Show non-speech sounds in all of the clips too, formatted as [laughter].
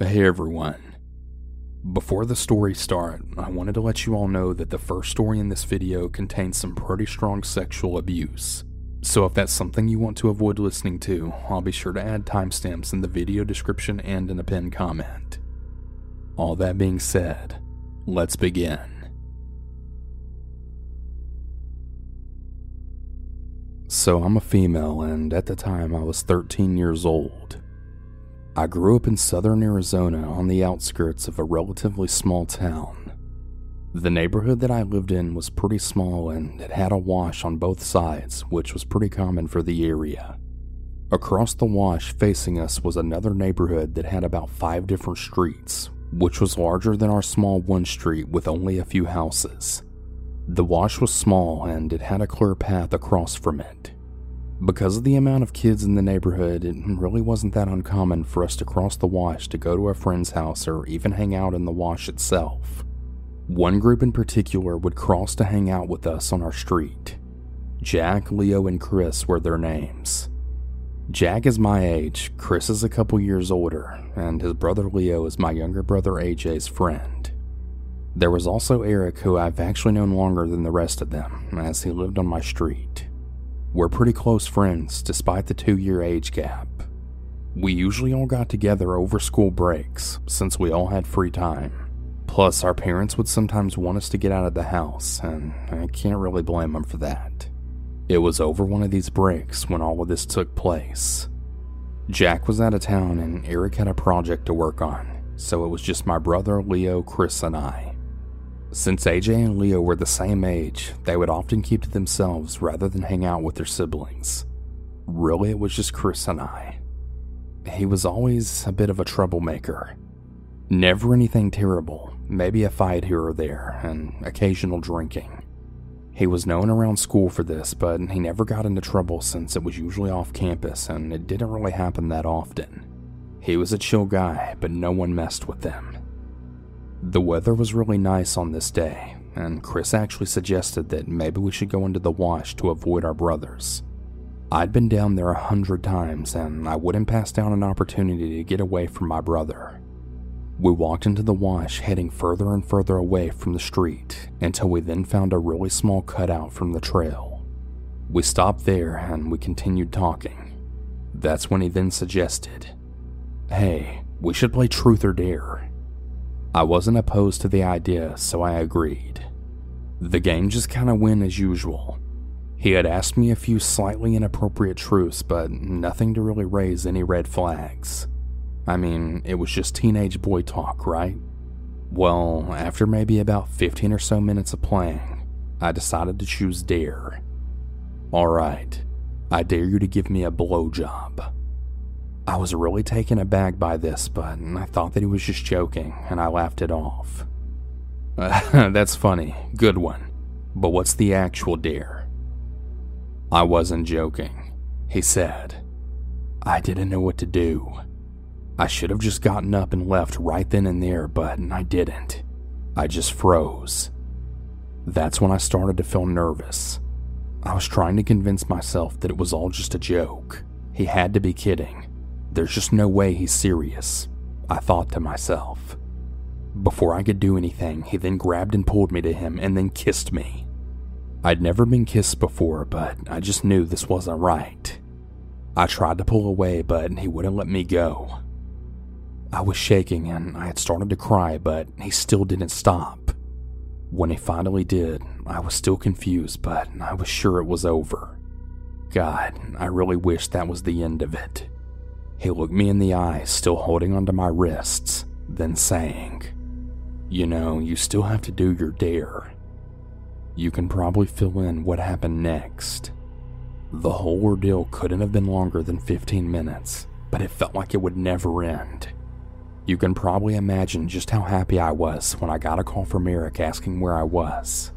Hey everyone. Before the story start, I wanted to let you all know that the first story in this video contains some pretty strong sexual abuse. So if that's something you want to avoid listening to, I'll be sure to add timestamps in the video description and in a pinned comment. All that being said, let's begin. So I'm a female, and at the time I was 13 years old. I grew up in southern Arizona on the outskirts of a relatively small town. The neighborhood that I lived in was pretty small and it had a wash on both sides, which was pretty common for the area. Across the wash facing us was another neighborhood that had about five different streets, which was larger than our small one street with only a few houses. The wash was small and it had a clear path across from it. Because of the amount of kids in the neighborhood, it really wasn't that uncommon for us to cross the wash to go to a friend's house or even hang out in the wash itself. One group in particular would cross to hang out with us on our street. Jack, Leo, and Chris were their names. Jack is my age, Chris is a couple years older, and his brother Leo is my younger brother AJ's friend. There was also Eric, who I've actually known longer than the rest of them, as he lived on my street. We're pretty close friends despite the two year age gap. We usually all got together over school breaks since we all had free time. Plus, our parents would sometimes want us to get out of the house, and I can't really blame them for that. It was over one of these breaks when all of this took place. Jack was out of town and Eric had a project to work on, so it was just my brother, Leo, Chris, and I. Since AJ and Leo were the same age, they would often keep to themselves rather than hang out with their siblings. Really, it was just Chris and I. He was always a bit of a troublemaker. Never anything terrible, maybe a fight here or there, and occasional drinking. He was known around school for this, but he never got into trouble since it was usually off campus and it didn't really happen that often. He was a chill guy, but no one messed with him. The weather was really nice on this day, and Chris actually suggested that maybe we should go into the wash to avoid our brothers. I'd been down there a hundred times, and I wouldn't pass down an opportunity to get away from my brother. We walked into the wash, heading further and further away from the street until we then found a really small cutout from the trail. We stopped there and we continued talking. That's when he then suggested, Hey, we should play truth or dare. I wasn't opposed to the idea, so I agreed. The game just kinda went as usual. He had asked me a few slightly inappropriate truths, but nothing to really raise any red flags. I mean, it was just teenage boy talk, right? Well, after maybe about 15 or so minutes of playing, I decided to choose Dare. Alright, I dare you to give me a blowjob. I was really taken aback by this, but I thought that he was just joking, and I laughed it off. [laughs] That's funny, good one. But what's the actual dare? I wasn't joking, he said. I didn't know what to do. I should have just gotten up and left right then and there, but I didn't. I just froze. That's when I started to feel nervous. I was trying to convince myself that it was all just a joke. He had to be kidding. There's just no way he's serious, I thought to myself. Before I could do anything, he then grabbed and pulled me to him and then kissed me. I'd never been kissed before, but I just knew this wasn't right. I tried to pull away, but he wouldn't let me go. I was shaking and I had started to cry, but he still didn't stop. When he finally did, I was still confused, but I was sure it was over. God, I really wish that was the end of it. He looked me in the eye, still holding onto my wrists, then saying, You know, you still have to do your dare. You can probably fill in what happened next. The whole ordeal couldn't have been longer than 15 minutes, but it felt like it would never end. You can probably imagine just how happy I was when I got a call from Eric asking where I was.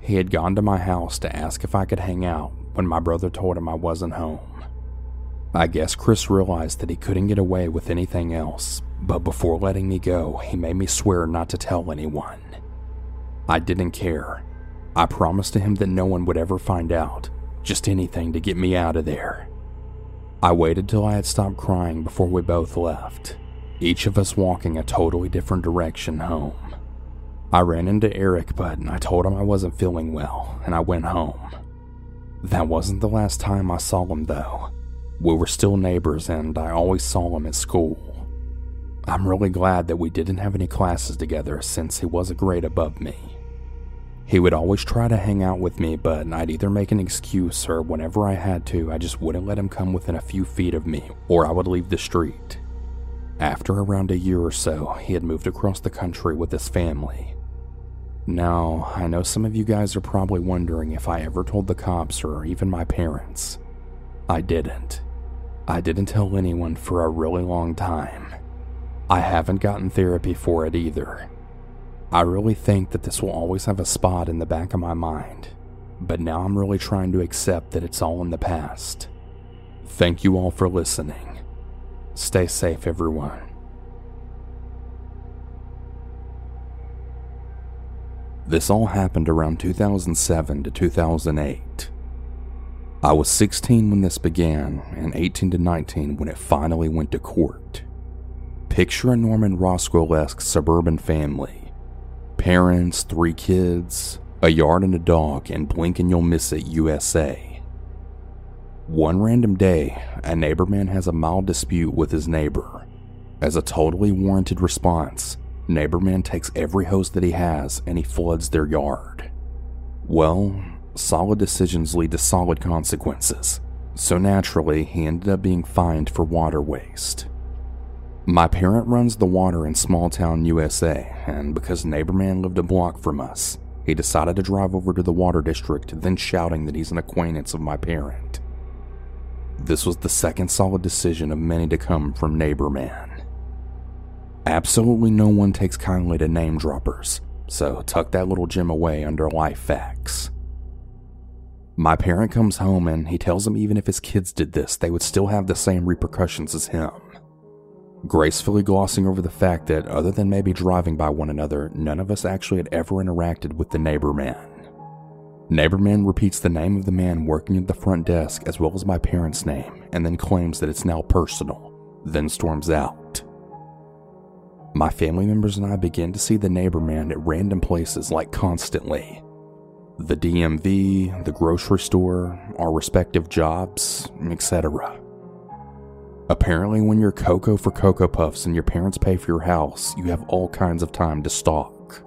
He had gone to my house to ask if I could hang out when my brother told him I wasn't home. I guess Chris realized that he couldn't get away with anything else, but before letting me go, he made me swear not to tell anyone. I didn't care. I promised to him that no one would ever find out, just anything to get me out of there. I waited till I had stopped crying before we both left. each of us walking a totally different direction home. I ran into Eric, but I told him I wasn't feeling well, and I went home. That wasn't the last time I saw him, though. We were still neighbors, and I always saw him at school. I'm really glad that we didn't have any classes together since he was a grade above me. He would always try to hang out with me, but I'd either make an excuse or whenever I had to, I just wouldn't let him come within a few feet of me, or I would leave the street. After around a year or so, he had moved across the country with his family. Now, I know some of you guys are probably wondering if I ever told the cops or even my parents. I didn't. I didn't tell anyone for a really long time. I haven't gotten therapy for it either. I really think that this will always have a spot in the back of my mind, but now I'm really trying to accept that it's all in the past. Thank you all for listening. Stay safe, everyone. This all happened around 2007 to 2008. I was 16 when this began, and 18 to 19 when it finally went to court. Picture a Norman Rockwell esque suburban family parents, three kids, a yard and a dog, and blink and you'll miss it, USA. One random day, a neighbor man has a mild dispute with his neighbor. As a totally warranted response, neighbor man takes every hose that he has and he floods their yard. Well, solid decisions lead to solid consequences, so naturally, he ended up being fined for water waste. My parent runs the water in small town USA, and because Neighborman lived a block from us, he decided to drive over to the water district, then shouting that he's an acquaintance of my parent. This was the second solid decision of many to come from Neighborman. Absolutely no one takes kindly to name droppers, so tuck that little gem away under life facts. My parent comes home and he tells him even if his kids did this, they would still have the same repercussions as him gracefully glossing over the fact that, other than maybe driving by one another, none of us actually had ever interacted with the neighbor man. Neighbor man repeats the name of the man working at the front desk as well as my parents' name, and then claims that it's now personal, then storms out. My family members and I begin to see the neighbor man at random places like constantly. The DMV, the grocery store, our respective jobs, etc. Apparently, when you're Coco for Cocoa Puffs and your parents pay for your house, you have all kinds of time to stalk.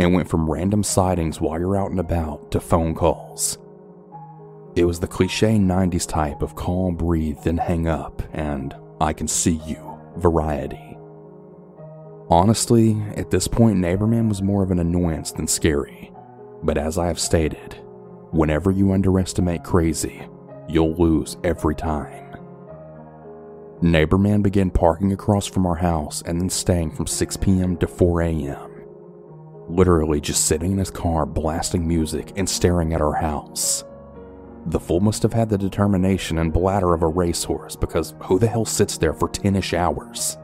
And went from random sightings while you're out and about to phone calls. It was the cliche 90s type of call, breathe, then hang up, and I can see you variety. Honestly, at this point, Neighborman was more of an annoyance than scary. But as I have stated, whenever you underestimate crazy, you'll lose every time. Neighborman began parking across from our house and then staying from 6 p.m. to 4 a.m. Literally just sitting in his car blasting music and staring at our house. The fool must have had the determination and bladder of a racehorse because who the hell sits there for 10 ish hours?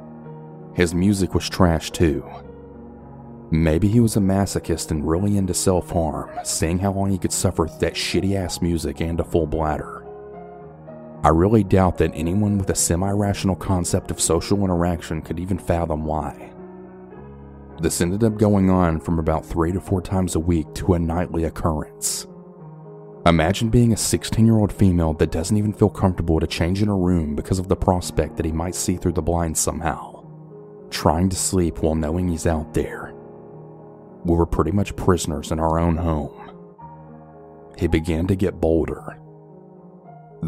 His music was trash too. Maybe he was a masochist and really into self harm, seeing how long he could suffer that shitty ass music and a full bladder. I really doubt that anyone with a semi rational concept of social interaction could even fathom why. This ended up going on from about three to four times a week to a nightly occurrence. Imagine being a 16 year old female that doesn't even feel comfortable to change in a room because of the prospect that he might see through the blinds somehow, trying to sleep while knowing he's out there. We were pretty much prisoners in our own home. He began to get bolder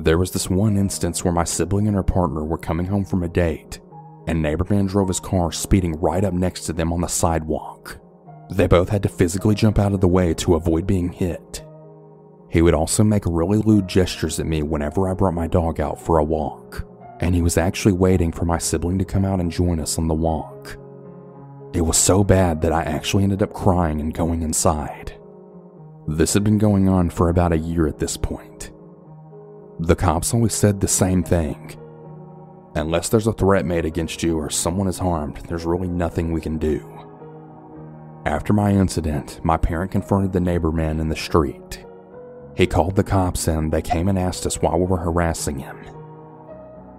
there was this one instance where my sibling and her partner were coming home from a date, and neighbor man drove his car speeding right up next to them on the sidewalk. They both had to physically jump out of the way to avoid being hit. He would also make really lewd gestures at me whenever I brought my dog out for a walk, and he was actually waiting for my sibling to come out and join us on the walk. It was so bad that I actually ended up crying and going inside. This had been going on for about a year at this point the cops always said the same thing. Unless there's a threat made against you or someone is harmed, there's really nothing we can do. After my incident, my parent confronted the neighbor man in the street. He called the cops and they came and asked us why we were harassing him.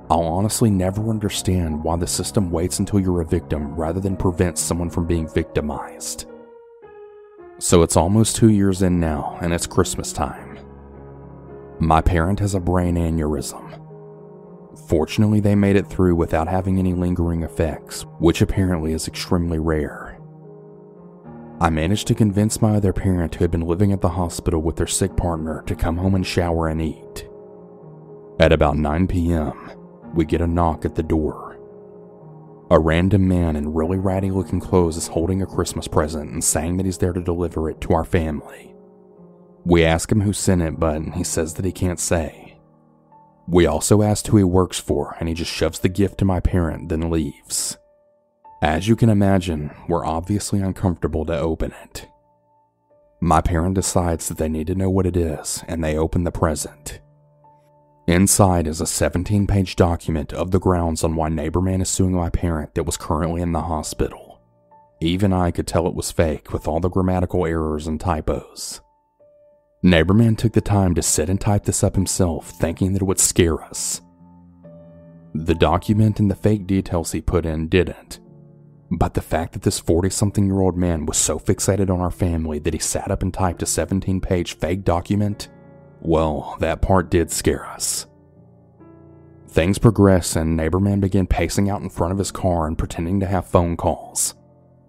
I'll honestly never understand why the system waits until you're a victim rather than prevents someone from being victimized. So it's almost two years in now, and it's Christmas time. My parent has a brain aneurysm. Fortunately, they made it through without having any lingering effects, which apparently is extremely rare. I managed to convince my other parent, who had been living at the hospital with their sick partner, to come home and shower and eat. At about 9 p.m., we get a knock at the door. A random man in really ratty looking clothes is holding a Christmas present and saying that he's there to deliver it to our family. We ask him who sent it, but he says that he can't say. We also asked who he works for, and he just shoves the gift to my parent, then leaves. As you can imagine, we're obviously uncomfortable to open it. My parent decides that they need to know what it is, and they open the present. Inside is a 17 page document of the grounds on why Neighborman is suing my parent that was currently in the hospital. Even I could tell it was fake with all the grammatical errors and typos. Neighborman took the time to sit and type this up himself, thinking that it would scare us. The document and the fake details he put in didn't. But the fact that this 40 something year old man was so fixated on our family that he sat up and typed a 17 page fake document well, that part did scare us. Things progress, and Neighborman began pacing out in front of his car and pretending to have phone calls,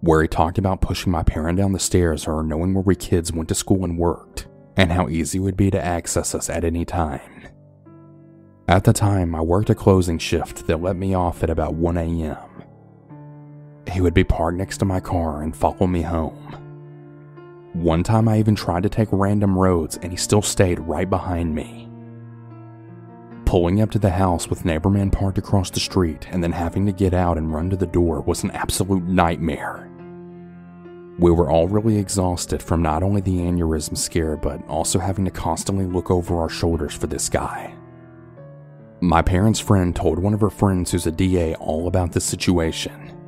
where he talked about pushing my parent down the stairs or knowing where we kids went to school and worked, and how easy it would be to access us at any time. At the time, I worked a closing shift that let me off at about 1 a.m. He would be parked next to my car and follow me home. One time I even tried to take random roads and he still stayed right behind me. Pulling up to the house with neighborman parked across the street and then having to get out and run to the door was an absolute nightmare. We were all really exhausted from not only the aneurysm scare, but also having to constantly look over our shoulders for this guy. My parents' friend told one of her friends who's a DA all about the situation.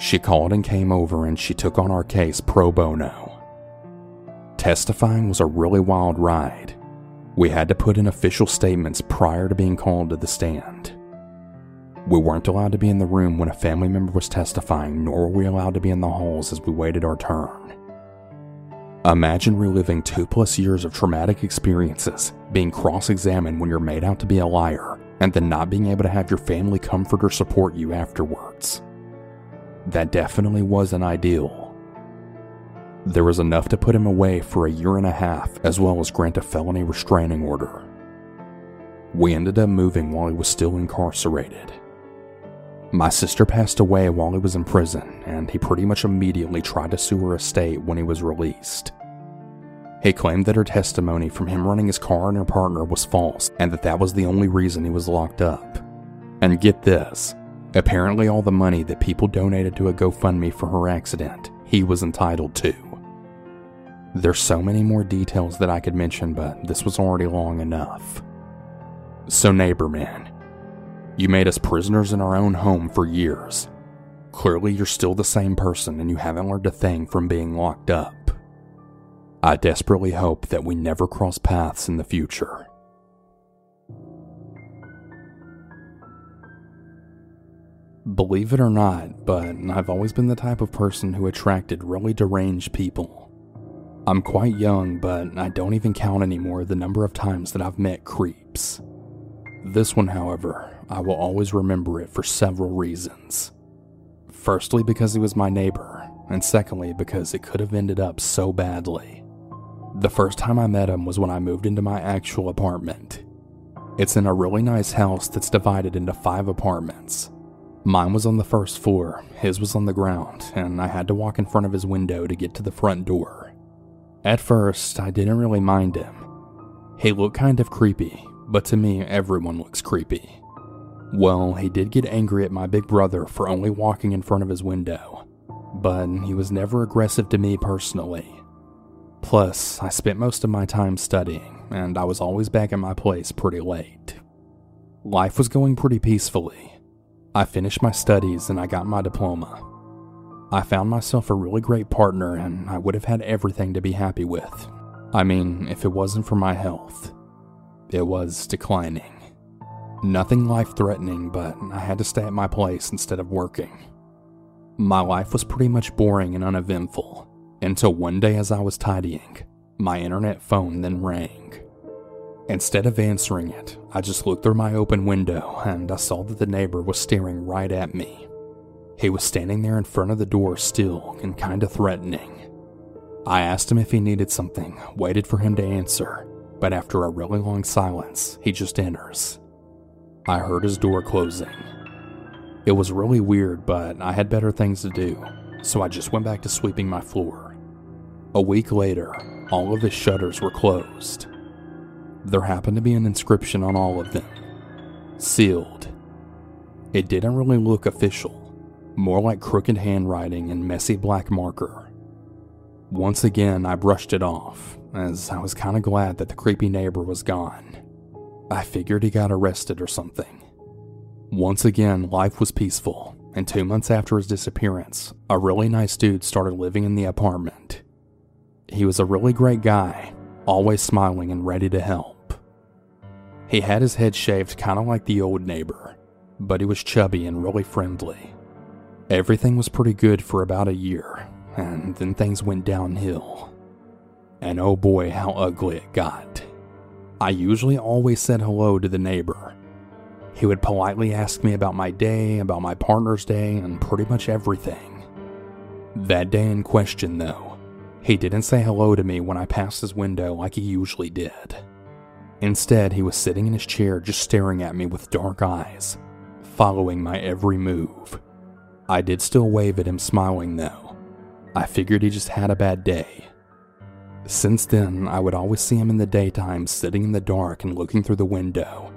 She called and came over and she took on our case pro bono. Testifying was a really wild ride. We had to put in official statements prior to being called to the stand. We weren't allowed to be in the room when a family member was testifying, nor were we allowed to be in the halls as we waited our turn. Imagine reliving two plus years of traumatic experiences, being cross examined when you're made out to be a liar, and then not being able to have your family comfort or support you afterwards. That definitely wasn't ideal. There was enough to put him away for a year and a half, as well as grant a felony restraining order. We ended up moving while he was still incarcerated. My sister passed away while he was in prison, and he pretty much immediately tried to sue her estate when he was released. He claimed that her testimony from him running his car and her partner was false, and that that was the only reason he was locked up. And get this apparently, all the money that people donated to a GoFundMe for her accident, he was entitled to. There's so many more details that I could mention, but this was already long enough. So, neighbor man, you made us prisoners in our own home for years. Clearly, you're still the same person and you haven't learned a thing from being locked up. I desperately hope that we never cross paths in the future. Believe it or not, but I've always been the type of person who attracted really deranged people. I'm quite young, but I don't even count anymore the number of times that I've met creeps. This one, however, I will always remember it for several reasons. Firstly, because he was my neighbor, and secondly, because it could have ended up so badly. The first time I met him was when I moved into my actual apartment. It's in a really nice house that's divided into five apartments. Mine was on the first floor, his was on the ground, and I had to walk in front of his window to get to the front door. At first, I didn't really mind him. He looked kind of creepy, but to me, everyone looks creepy. Well, he did get angry at my big brother for only walking in front of his window, but he was never aggressive to me personally. Plus, I spent most of my time studying, and I was always back at my place pretty late. Life was going pretty peacefully. I finished my studies and I got my diploma. I found myself a really great partner and I would have had everything to be happy with. I mean, if it wasn't for my health, it was declining. Nothing life threatening, but I had to stay at my place instead of working. My life was pretty much boring and uneventful until one day as I was tidying, my internet phone then rang. Instead of answering it, I just looked through my open window and I saw that the neighbor was staring right at me. He was standing there in front of the door still and kind of threatening. I asked him if he needed something, waited for him to answer, but after a really long silence, he just enters. I heard his door closing. It was really weird, but I had better things to do, so I just went back to sweeping my floor. A week later, all of his shutters were closed. There happened to be an inscription on all of them sealed. It didn't really look official, more like crooked handwriting and messy black marker. Once again, I brushed it off, as I was kind of glad that the creepy neighbor was gone. I figured he got arrested or something. Once again, life was peaceful, and two months after his disappearance, a really nice dude started living in the apartment. He was a really great guy, always smiling and ready to help. He had his head shaved kind of like the old neighbor, but he was chubby and really friendly. Everything was pretty good for about a year, and then things went downhill. And oh boy, how ugly it got. I usually always said hello to the neighbor. He would politely ask me about my day, about my partner's day, and pretty much everything. That day in question, though, he didn't say hello to me when I passed his window like he usually did. Instead, he was sitting in his chair just staring at me with dark eyes, following my every move. I did still wave at him, smiling though. I figured he just had a bad day. Since then, I would always see him in the daytime sitting in the dark and looking through the window.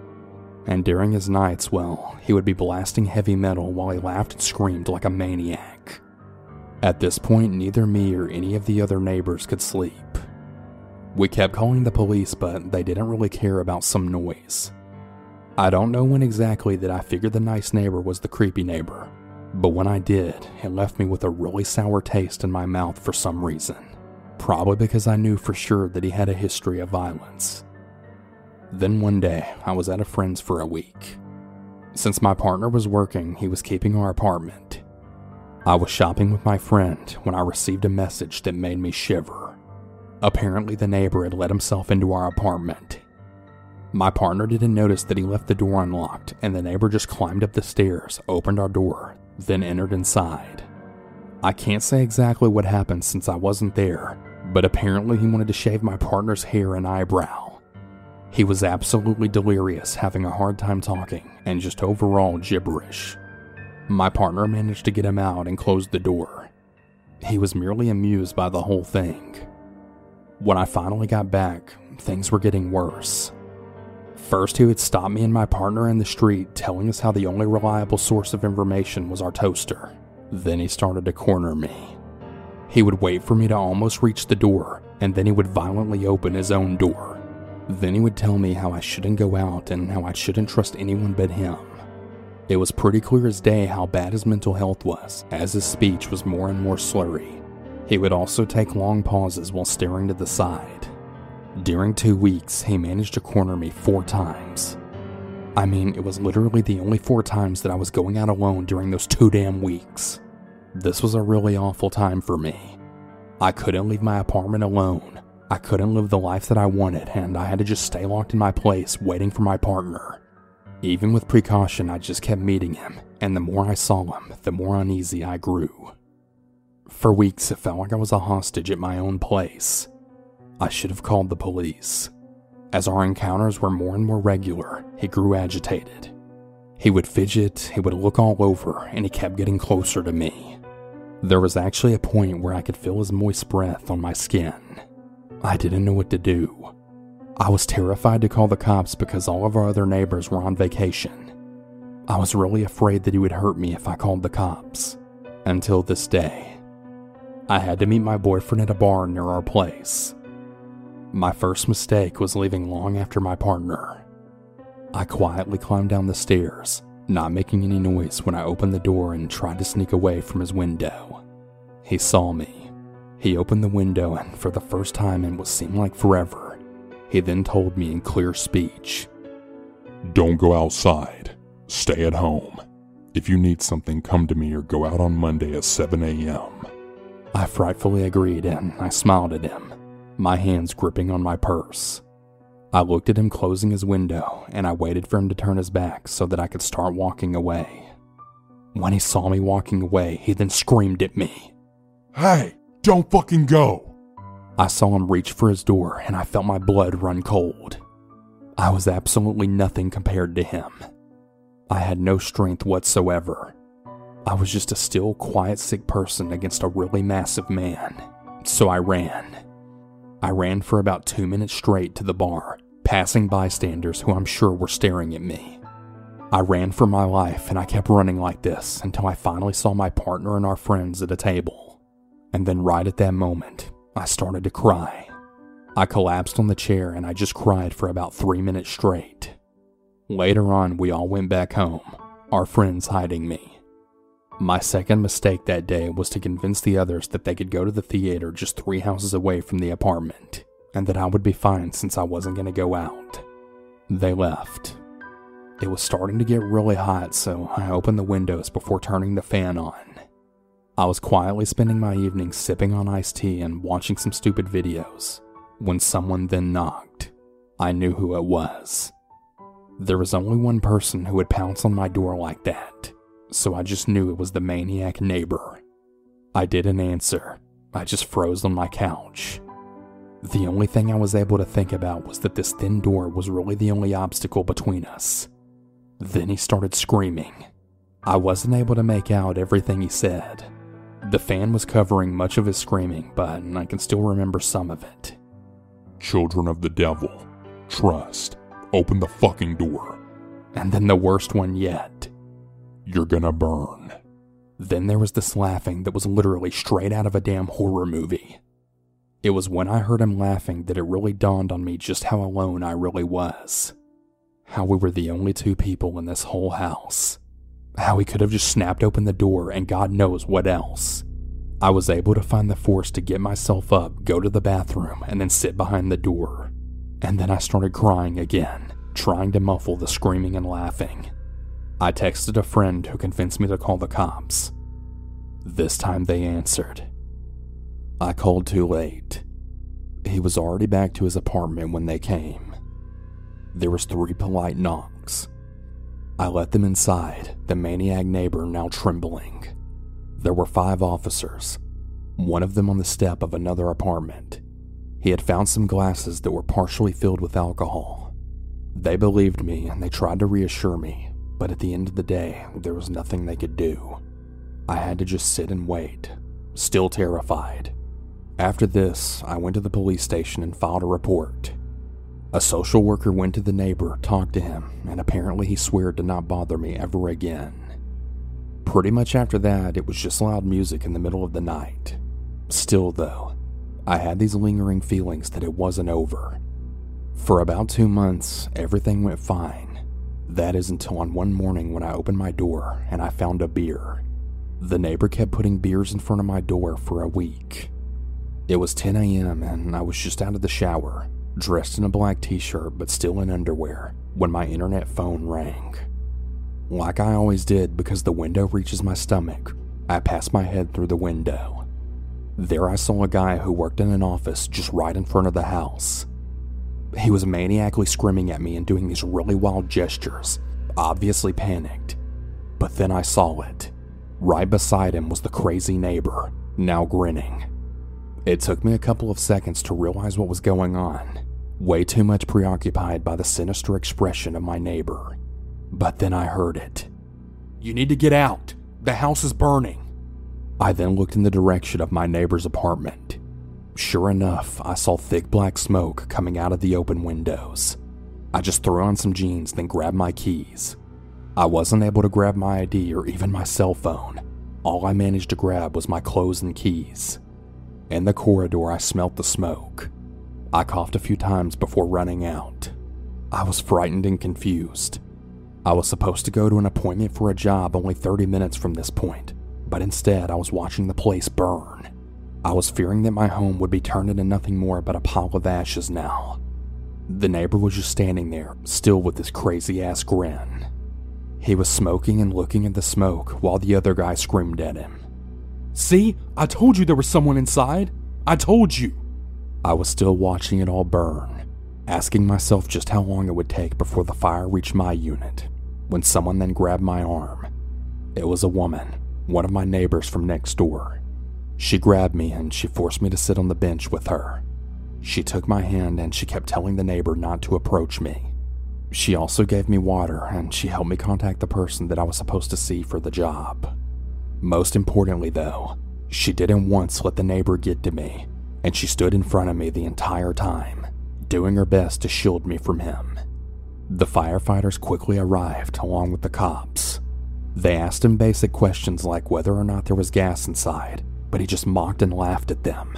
And during his nights, well, he would be blasting heavy metal while he laughed and screamed like a maniac. At this point, neither me or any of the other neighbors could sleep. We kept calling the police, but they didn't really care about some noise. I don't know when exactly that I figured the nice neighbor was the creepy neighbor, but when I did, it left me with a really sour taste in my mouth for some reason probably because I knew for sure that he had a history of violence. Then one day, I was at a friend's for a week. Since my partner was working, he was keeping our apartment. I was shopping with my friend when I received a message that made me shiver. Apparently, the neighbor had let himself into our apartment. My partner didn't notice that he left the door unlocked, and the neighbor just climbed up the stairs, opened our door, then entered inside. I can't say exactly what happened since I wasn't there, but apparently he wanted to shave my partner's hair and eyebrow. He was absolutely delirious, having a hard time talking, and just overall gibberish. My partner managed to get him out and closed the door. He was merely amused by the whole thing. When I finally got back, things were getting worse. First, he would stop me and my partner in the street, telling us how the only reliable source of information was our toaster. Then he started to corner me. He would wait for me to almost reach the door, and then he would violently open his own door. Then he would tell me how I shouldn't go out and how I shouldn't trust anyone but him. It was pretty clear as day how bad his mental health was, as his speech was more and more slurry. He would also take long pauses while staring to the side. During two weeks, he managed to corner me four times. I mean, it was literally the only four times that I was going out alone during those two damn weeks. This was a really awful time for me. I couldn't leave my apartment alone. I couldn't live the life that I wanted, and I had to just stay locked in my place waiting for my partner. Even with precaution, I just kept meeting him, and the more I saw him, the more uneasy I grew. For weeks, it felt like I was a hostage at my own place. I should have called the police. As our encounters were more and more regular, he grew agitated. He would fidget, he would look all over, and he kept getting closer to me. There was actually a point where I could feel his moist breath on my skin. I didn't know what to do. I was terrified to call the cops because all of our other neighbors were on vacation. I was really afraid that he would hurt me if I called the cops. Until this day. I had to meet my boyfriend at a bar near our place. My first mistake was leaving long after my partner. I quietly climbed down the stairs not making any noise when I opened the door and tried to sneak away from his window. He saw me. He opened the window, and for the first time in what seemed like forever, he then told me in clear speech Don't go outside. Stay at home. If you need something, come to me or go out on Monday at 7 a.m. I frightfully agreed and I smiled at him, my hands gripping on my purse. I looked at him closing his window and I waited for him to turn his back so that I could start walking away. When he saw me walking away, he then screamed at me. Hey, don't fucking go! I saw him reach for his door and I felt my blood run cold. I was absolutely nothing compared to him. I had no strength whatsoever. I was just a still, quiet, sick person against a really massive man. So I ran. I ran for about two minutes straight to the bar, passing bystanders who I'm sure were staring at me. I ran for my life and I kept running like this until I finally saw my partner and our friends at a table. And then, right at that moment, I started to cry. I collapsed on the chair and I just cried for about three minutes straight. Later on, we all went back home, our friends hiding me. My second mistake that day was to convince the others that they could go to the theater just three houses away from the apartment, and that I would be fine since I wasn't going to go out. They left. It was starting to get really hot, so I opened the windows before turning the fan on. I was quietly spending my evening sipping on iced tea and watching some stupid videos when someone then knocked. I knew who it was. There was only one person who would pounce on my door like that so I just knew it was the maniac neighbor. I didn't answer, I just froze on my couch. The only thing I was able to think about was that this thin door was really the only obstacle between us. Then he started screaming. I wasn't able to make out everything he said. The fan was covering much of his screaming, but I can still remember some of it. Children of the devil, trust, open the fucking door. And then the worst one yet. You're gonna burn. Then there was this laughing that was literally straight out of a damn horror movie. It was when I heard him laughing that it really dawned on me just how alone I really was. How we were the only two people in this whole house. How he could have just snapped open the door and God knows what else. I was able to find the force to get myself up, go to the bathroom, and then sit behind the door. And then I started crying again, trying to muffle the screaming and laughing. I texted a friend who convinced me to call the cops. This time they answered. I called too late. He was already back to his apartment when they came. There was three polite knocks. I let them inside, the maniac neighbor now trembling. There were five officers, one of them on the step of another apartment. He had found some glasses that were partially filled with alcohol. They believed me and they tried to reassure me, but at the end of the day, there was nothing they could do. I had to just sit and wait, still terrified. After this, I went to the police station and filed a report. A social worker went to the neighbor, talked to him, and apparently he swore to not bother me ever again. Pretty much after that, it was just loud music in the middle of the night. Still, though, I had these lingering feelings that it wasn't over. For about two months, everything went fine that is until on one morning when I opened my door and I found a beer. The neighbor kept putting beers in front of my door for a week. It was 10 a.m. and I was just out of the shower, dressed in a black t shirt but still in underwear, when my internet phone rang. Like I always did because the window reaches my stomach, I passed my head through the window. There I saw a guy who worked in an office just right in front of the house. He was maniacally screaming at me and doing these really wild gestures, obviously panicked. But then I saw it. Right beside him was the crazy neighbor, now grinning. It took me a couple of seconds to realize what was going on, way too much preoccupied by the sinister expression of my neighbor. But then I heard it. You need to get out. The house is burning. I then looked in the direction of my neighbor's apartment. Sure enough, I saw thick black smoke coming out of the open windows. I just threw on some jeans, then grabbed my keys. I wasn't able to grab my ID or even my cell phone. All I managed to grab was my clothes and keys. In the corridor, I smelt the smoke. I coughed a few times before running out. I was frightened and confused. I was supposed to go to an appointment for a job only 30 minutes from this point, but instead I was watching the place burn. I was fearing that my home would be turned into nothing more but a pile of ashes now. The neighbor was just standing there, still with his crazy ass grin. He was smoking and looking at the smoke while the other guy screamed at him. See, I told you there was someone inside. I told you. I was still watching it all burn, asking myself just how long it would take before the fire reached my unit, when someone then grabbed my arm. It was a woman, one of my neighbors from next door. She grabbed me and she forced me to sit on the bench with her. She took my hand and she kept telling the neighbor not to approach me. She also gave me water and she helped me contact the person that I was supposed to see for the job. Most importantly, though, she didn't once let the neighbor get to me, and she stood in front of me the entire time, doing her best to shield me from him. The firefighters quickly arrived along with the cops. They asked him basic questions like whether or not there was gas inside, but he just mocked and laughed at them.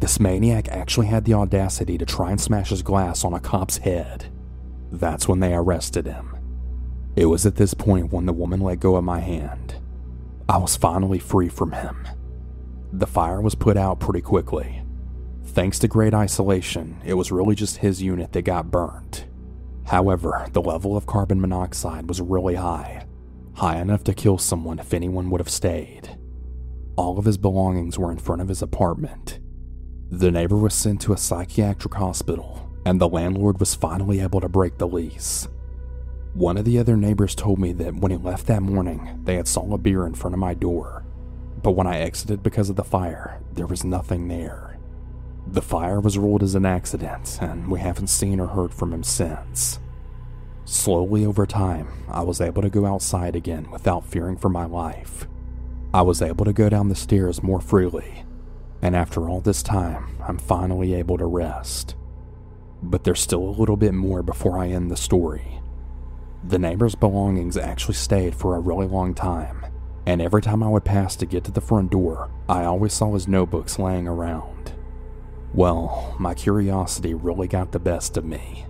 This maniac actually had the audacity to try and smash his glass on a cop's head. That's when they arrested him. It was at this point when the woman let go of my hand I was finally free from him. The fire was put out pretty quickly. Thanks to great isolation, it was really just his unit that got burnt. However, the level of carbon monoxide was really high, high enough to kill someone if anyone would have stayed. All of his belongings were in front of his apartment. The neighbor was sent to a psychiatric hospital, and the landlord was finally able to break the lease. One of the other neighbors told me that when he left that morning, they had saw a beer in front of my door. But when I exited because of the fire, there was nothing there. The fire was ruled as an accident, and we haven't seen or heard from him since. Slowly over time, I was able to go outside again without fearing for my life. I was able to go down the stairs more freely, and after all this time, I'm finally able to rest. But there's still a little bit more before I end the story. The neighbor's belongings actually stayed for a really long time, and every time I would pass to get to the front door, I always saw his notebooks laying around. Well, my curiosity really got the best of me.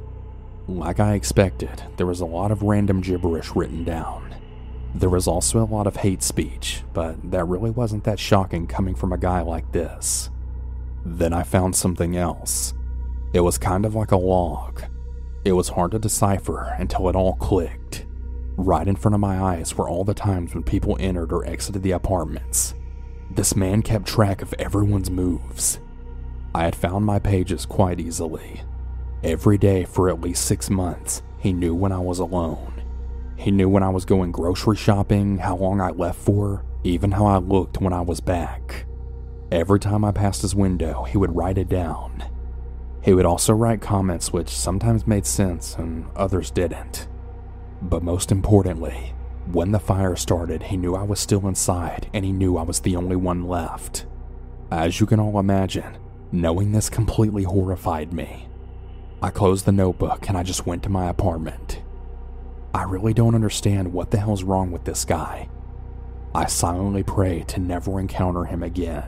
Like I expected, there was a lot of random gibberish written down. There was also a lot of hate speech, but that really wasn't that shocking coming from a guy like this. Then I found something else. It was kind of like a log, it was hard to decipher until it all clicked. Right in front of my eyes were all the times when people entered or exited the apartments. This man kept track of everyone's moves. I had found my pages quite easily. Every day for at least six months, he knew when I was alone. He knew when I was going grocery shopping, how long I left for, even how I looked when I was back. Every time I passed his window, he would write it down. He would also write comments which sometimes made sense and others didn't. But most importantly, when the fire started, he knew I was still inside and he knew I was the only one left. As you can all imagine, knowing this completely horrified me. I closed the notebook and I just went to my apartment. I really don't understand what the hell's wrong with this guy. I silently pray to never encounter him again.